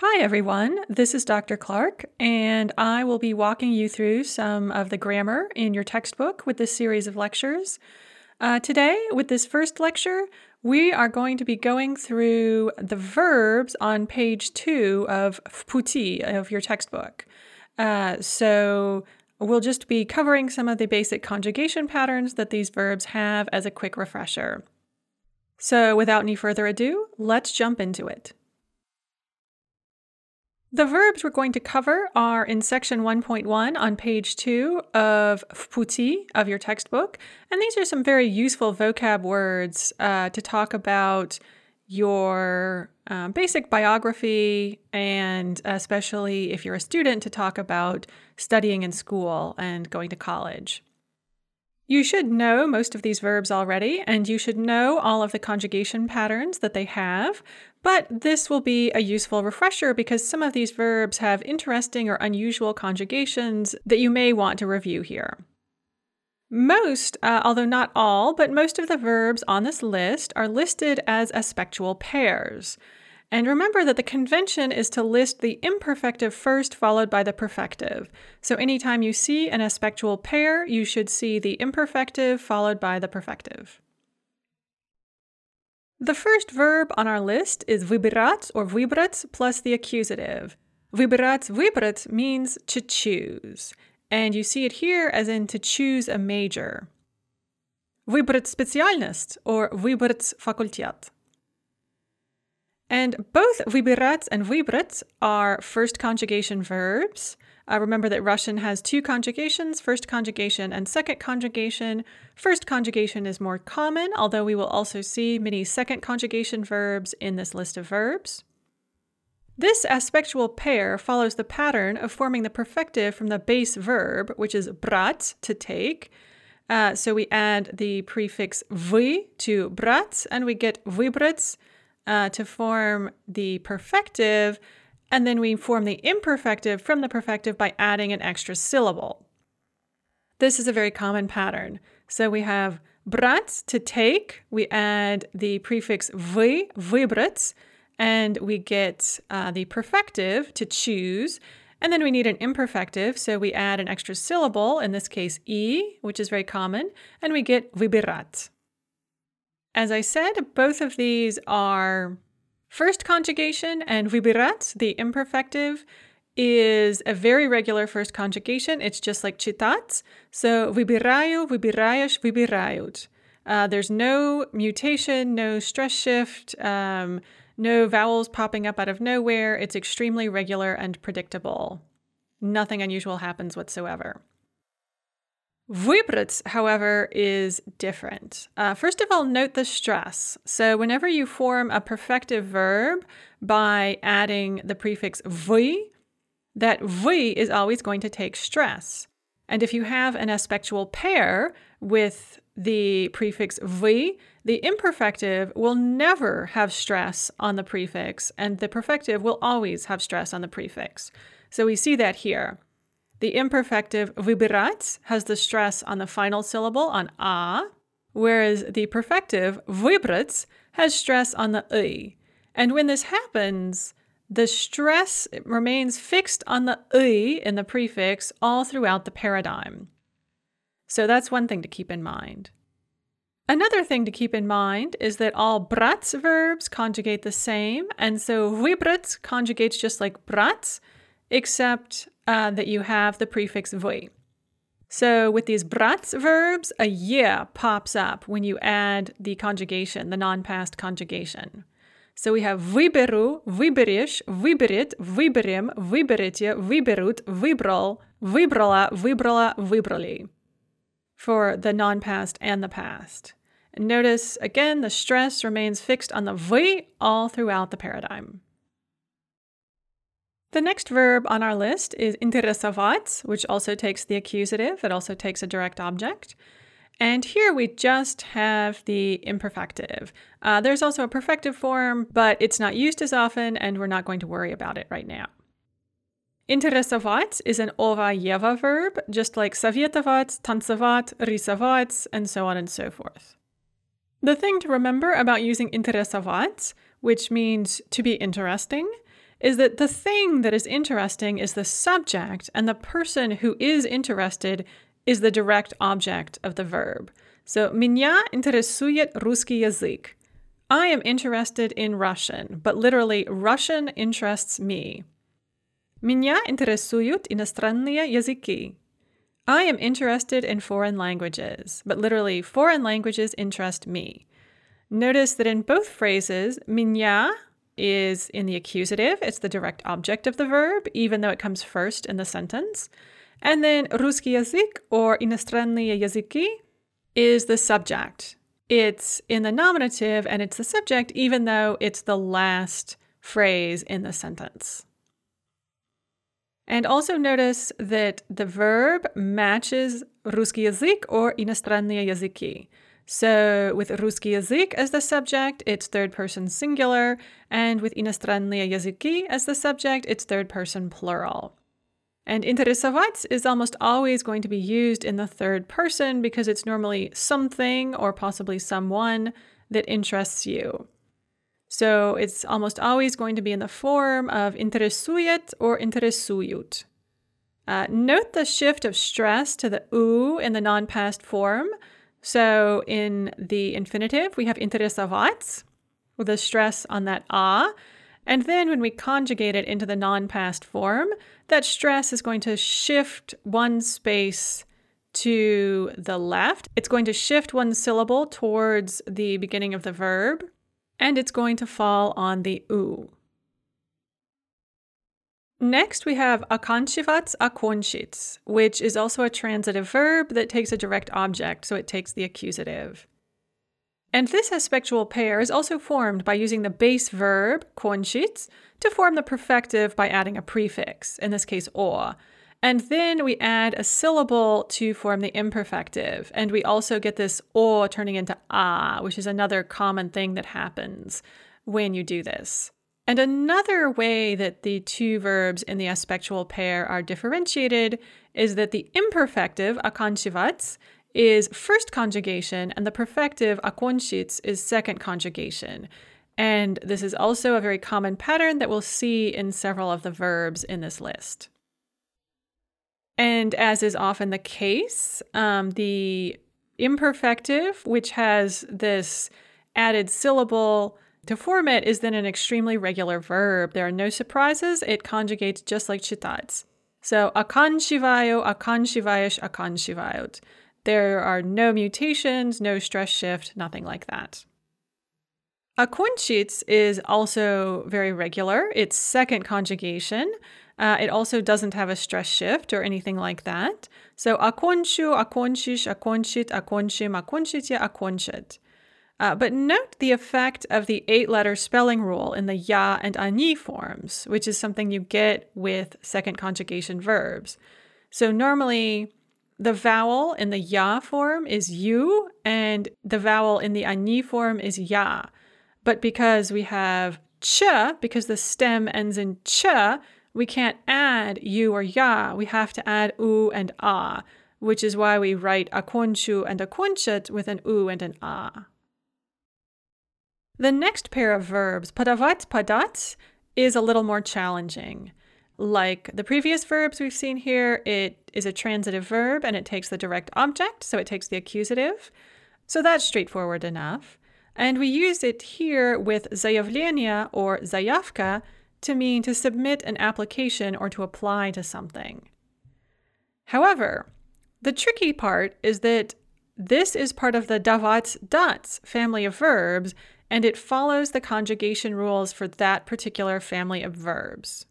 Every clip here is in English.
Hi, everyone. This is Dr. Clark, and I will be walking you through some of the grammar in your textbook with this series of lectures. Uh, today, with this first lecture, we are going to be going through the verbs on page two of Puti of your textbook. Uh, so, we'll just be covering some of the basic conjugation patterns that these verbs have as a quick refresher. So, without any further ado, let's jump into it. The verbs we're going to cover are in section 1.1 on page 2 of Puti of your textbook. And these are some very useful vocab words uh, to talk about your um, basic biography, and especially if you're a student, to talk about studying in school and going to college. You should know most of these verbs already, and you should know all of the conjugation patterns that they have, but this will be a useful refresher because some of these verbs have interesting or unusual conjugations that you may want to review here. Most, uh, although not all, but most of the verbs on this list are listed as aspectual pairs. And remember that the convention is to list the imperfective first, followed by the perfective. So anytime you see an aspectual pair, you should see the imperfective followed by the perfective. The first verb on our list is vybrat or vybrat plus the accusative. Vybrat vybrat means to choose, and you see it here as in to choose a major. Выбрать специальность or выбрать факультет. And both выбирать and выбрать are first conjugation verbs. Uh, remember that Russian has two conjugations, first conjugation and second conjugation. First conjugation is more common, although we will also see many second conjugation verbs in this list of verbs. This aspectual pair follows the pattern of forming the perfective from the base verb, which is brat, to take. Uh, so we add the prefix vy to brat, and we get vybrats, uh, to form the perfective, and then we form the imperfective from the perfective by adding an extra syllable. This is a very common pattern. So we have brat to take, we add the prefix vy, vybrats, and we get uh, the perfective to choose. And then we need an imperfective, so we add an extra syllable, in this case e, which is very common, and we get vybirat. As I said, both of these are first conjugation and vibirat, the imperfective, is a very regular first conjugation. It's just like chitat. So vibirayu, vibirayash, vibirayut. Uh, there's no mutation, no stress shift, um, no vowels popping up out of nowhere. It's extremely regular and predictable. Nothing unusual happens whatsoever. Vibrat, however, is different. Uh, first of all, note the stress. So, whenever you form a perfective verb by adding the prefix vui, that vui is always going to take stress. And if you have an aspectual pair with the prefix vui, the imperfective will never have stress on the prefix, and the perfective will always have stress on the prefix. So, we see that here. The imperfective vybirать has the stress on the final syllable on a, whereas the perfective vybrats has stress on the i. And when this happens, the stress remains fixed on the i in the prefix all throughout the paradigm. So that's one thing to keep in mind. Another thing to keep in mind is that all brats verbs conjugate the same, and so vybrats conjugates just like brats, except uh, that you have the prefix vy. So with these brats verbs, a year pops up when you add the conjugation, the non-past conjugation. So we have vyberu, vyberish, vyberit, vyberim, vyberitje, vyberut, vybrol, vybrala, vybrala, vybrali for the non-past and the past. Notice again, the stress remains fixed on the vy all throughout the paradigm. The next verb on our list is interesować, which also takes the accusative. It also takes a direct object. And here we just have the imperfective. Uh, there's also a perfective form, but it's not used as often, and we're not going to worry about it right now. Interesować is an ova-yeva verb, just like sovietować, tancować, rysować, and so on and so forth. The thing to remember about using interesować, which means to be interesting, is that the thing that is interesting is the subject, and the person who is interested is the direct object of the verb. So, меня интересует русский язык. I am interested in Russian, but literally, Russian interests me. Меня интересуют иностранные языки. I am interested in foreign languages, but literally, foreign languages interest me. Notice that in both phrases, меня is in the accusative, it's the direct object of the verb, even though it comes first in the sentence. And then русский язык or иностранные языки is the subject. It's in the nominative and it's the subject, even though it's the last phrase in the sentence. And also notice that the verb matches русский язык or иностранные языки. So with русский язык as the subject, it's third person singular, and with иностранные языки as the subject, it's third person plural. And интересовать is almost always going to be used in the third person because it's normally something or possibly someone that interests you. So it's almost always going to be in the form of интересует or интересуют. Uh, note the shift of stress to the u in the non past form. so in the infinitive, we have interesavats with a stress on that a. And then when we conjugate it into the non past form, that stress is going to shift one space to the left. It's going to shift one syllable towards the beginning of the verb, and it's going to fall on the oo. Next, we have akanshivats akonshits, which is also a transitive verb that takes a direct object, so it takes the accusative. And this aspectual pair is also formed by using the base verb konshits to form the perfective by adding a prefix, in this case or, and then we add a syllable to form the imperfective. And we also get this or turning into ah, which is another common thing that happens when you do this. And another way that the two verbs in the aspectual pair are differentiated is that the imperfective, akonshivats is first conjugation and the perfective, akonshits, is second conjugation. And this is also a very common pattern that we'll see in several of the verbs in this list. And as is often the case, um, the imperfective, which has this added syllable, to form it is then an extremely regular verb. There are no surprises. It conjugates just like shitats. So akanshivayo, akanshivayish, akanshivayot. There are no mutations, no stress shift, nothing like that. Akunshits is also very regular. It's second conjugation. Uh, it also doesn't have a stress shift or anything like that. So akunshu, akunshish, akunshit, akunshim, akunshitya, akunshit. Uh, but note the effect of the eight letter spelling rule in the ya and ani forms, which is something you get with second conjugation verbs. So normally the vowel in the ya form is you, and the vowel in the ani form is ya. But because we have ch, because the stem ends in ch, we can't add you or ya. We have to add u and a, which is why we write akonchu and akonchet with an u and an a. The next pair of verbs, padavat, padat, is a little more challenging. Like the previous verbs we've seen here, it is a transitive verb and it takes the direct object, so it takes the accusative. So that's straightforward enough. And we use it here with zayavlenia or zayavka to mean to submit an application or to apply to something. However, the tricky part is that this is part of the davat dots family of verbs and it follows the conjugation rules for that particular family of verbs.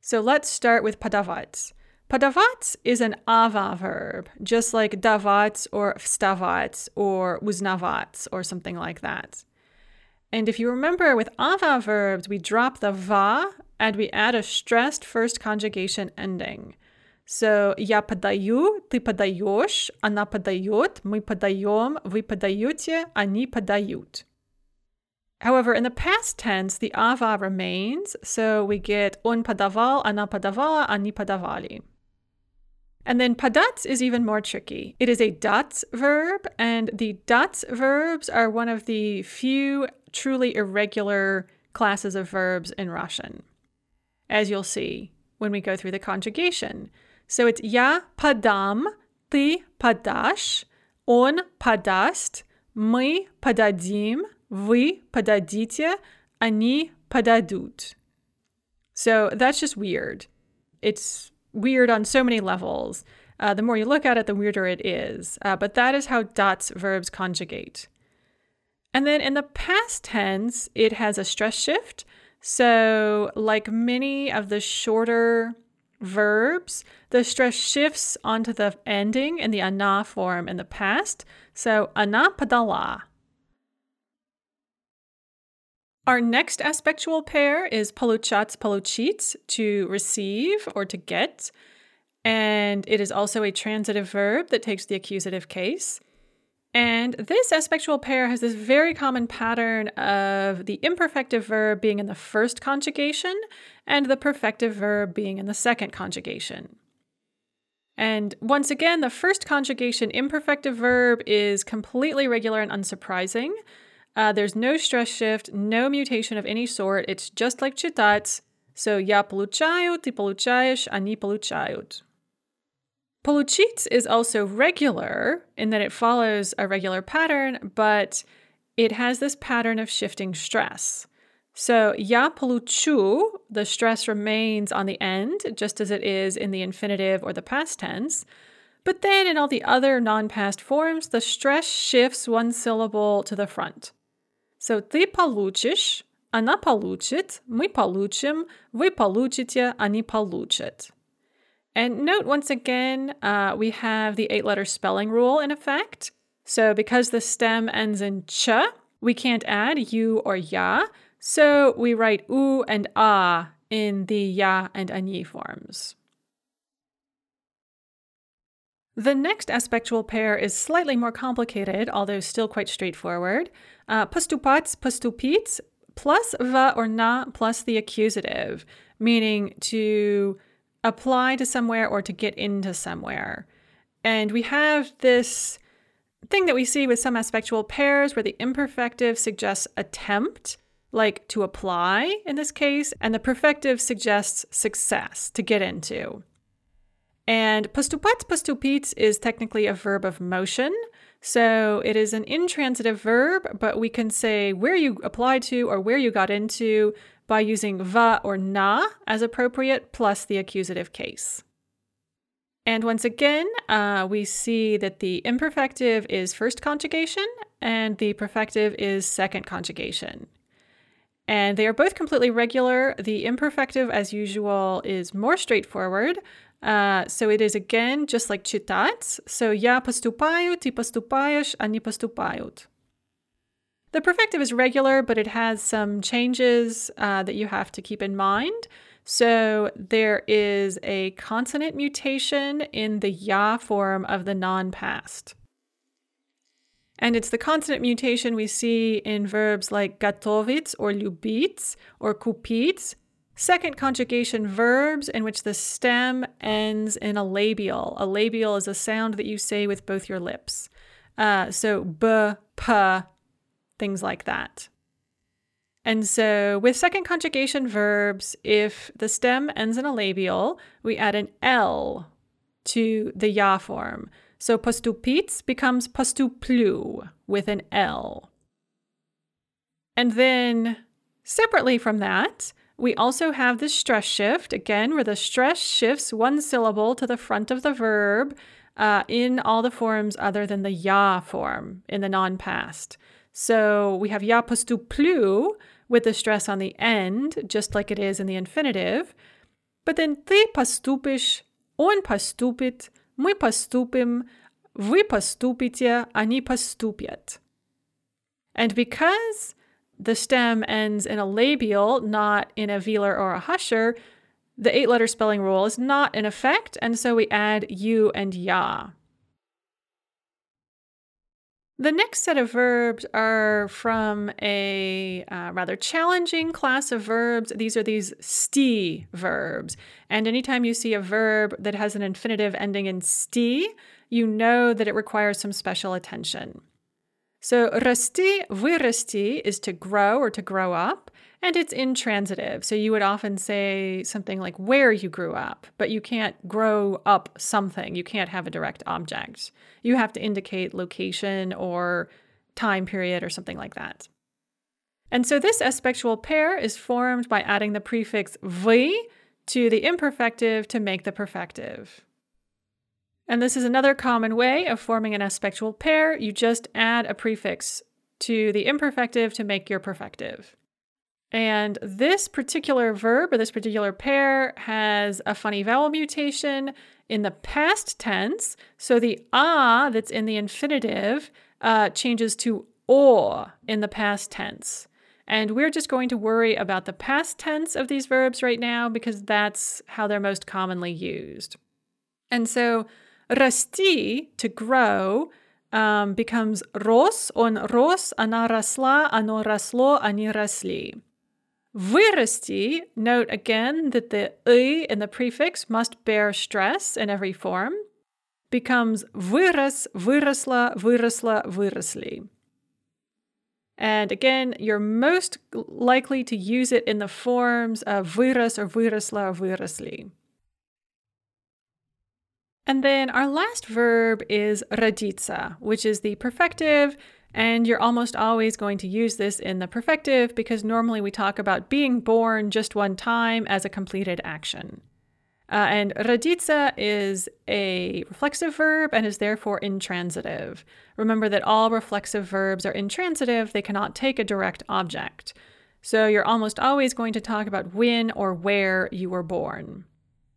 So let's start with padavat. Padavat is an ava verb, just like davat or vstavat or uznavat or something like that. And if you remember with ava verbs, we drop the va and we add a stressed first conjugation ending. So я подаю, ты подаешь, она подает, мы подаем, вы подаете, они подают. However, in the past tense, the ava remains, so we get он подавал, она подавала, они подавали. And then padat is even more tricky. It is a dat verb, and the dat verbs are one of the few truly irregular classes of verbs in Russian, as you'll see when we go through the conjugation. So it's я подам, ты подашь, он подаст, мы подадим, вы подадите, они подадут. So that's just weird. It's weird on so many levels. Uh, the more you look at it, the weirder it is. Uh, but that is how dots verbs conjugate. And then in the past tense, it has a stress shift. So, like many of the shorter verbs, the stress shifts onto the ending in the ana form in the past. So anapadala. Our next aspectual pair is poluchats poluchits to receive or to get. And it is also a transitive verb that takes the accusative case. And this aspectual pair has this very common pattern of the imperfective verb being in the first conjugation and the perfective verb being in the second conjugation. And once again, the first conjugation imperfective verb is completely regular and unsurprising. Uh, there's no stress shift, no mutation of any sort. It's just like читать. So я получаю, ты получаешь, они получают. Получить is also regular in that it follows a regular pattern, but it has this pattern of shifting stress. So, я получу, the stress remains on the end, just as it is in the infinitive or the past tense. But then in all the other non past forms, the stress shifts one syllable to the front. So, ты получишь, она получит, мы получим, вы получите, они получат. And note once again, uh, we have the eight letter spelling rule in effect. So because the stem ends in ch, we can't add u or ya. So we write u and a in the ya and anyi forms. The next aspectual pair is slightly more complicated, although still quite straightforward. Uh, postupats, plus va or na plus the accusative, meaning to apply to somewhere or to get into somewhere. And we have this thing that we see with some aspectual pairs where the imperfective suggests attempt, like to apply in this case, and the perfective suggests success, to get into. And postupat postupit is technically a verb of motion. So it is an intransitive verb, but we can say where you apply to or where you got into by using va or na as appropriate plus the accusative case. And once again, uh, we see that the imperfective is first conjugation and the perfective is second conjugation. And they are both completely regular. The imperfective, as usual, is more straightforward. Uh, so it is again just like читать. So я поступаю, ты поступаешь, они поступают. The perfective is regular, but it has some changes uh, that you have to keep in mind. So there is a consonant mutation in the ya form of the non past. And it's the consonant mutation we see in verbs like gatovits or lubits or kupits, second conjugation verbs in which the stem ends in a labial. A labial is a sound that you say with both your lips. Uh, so b, p, things like that. And so with second conjugation verbs, if the stem ends in a labial, we add an L to the ya form. So postupits becomes postuplu with an L. And then separately from that, we also have the stress shift, again, where the stress shifts one syllable to the front of the verb uh, in all the forms other than the ya form in the non past. So we have ja postuplu with the stress on the end, just like it is in the infinitive. But then ty поступишь, он поступит, мы поступим, вы поступите, они поступят. And because the stem ends in a labial, not in a velar or a husher, the eight letter spelling rule is not in effect, and so we add u and ya. The next set of verbs are from a uh, rather challenging class of verbs. These are these sti verbs. And anytime you see a verb that has an infinitive ending in sti, you know that it requires some special attention. So, rasti, vyrasti is to grow or to grow up. And it's intransitive. So you would often say something like where you grew up, but you can't grow up something. You can't have a direct object. You have to indicate location or time period or something like that. And so this aspectual pair is formed by adding the prefix v to the imperfective to make the perfective. And this is another common way of forming an aspectual pair. You just add a prefix to the imperfective to make your perfective. And this particular verb or this particular pair has a funny vowel mutation in the past tense. So the a that's in the infinitive uh, changes to o in the past tense. And we're just going to worry about the past tense of these verbs right now because that's how they're most commonly used. And so rasti, to grow, um, becomes ros, on ros, ana rasla, ano raslo, ani rasli. Vyrasti, note again that the i in the prefix must bear stress in every form, becomes vyrus, vyrasla, vyrasla, vyrasli. And again, you're most likely to use it in the forms of vyrus or or vyrasli. And then our last verb is raditsa, which is the perfective. And you're almost always going to use this in the perfective because normally we talk about being born just one time as a completed action. Uh, and raditsa is a reflexive verb and is therefore intransitive. Remember that all reflexive verbs are intransitive, they cannot take a direct object. So you're almost always going to talk about when or where you were born.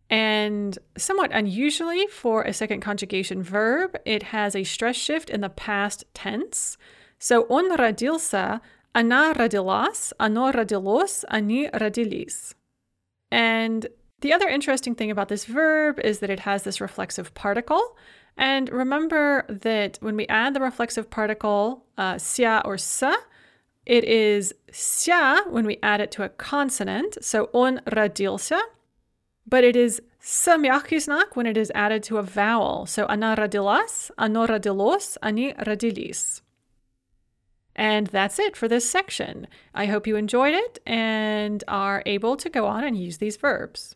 And somewhat unusually for a second conjugation verb, it has a stress shift in the past tense. So on radilsa, ana radilas, ano radilos, ani radilis. And the other interesting thing about this verb is that it has this reflexive particle. And remember that when we add the reflexive particle, uh, sia or sa, it is sia when we add it to a consonant, so on radilsa but it is samyakisnak when it is added to a vowel. So ana radilas, radilos, ani radilis. And that's it for this section. I hope you enjoyed it and are able to go on and use these verbs.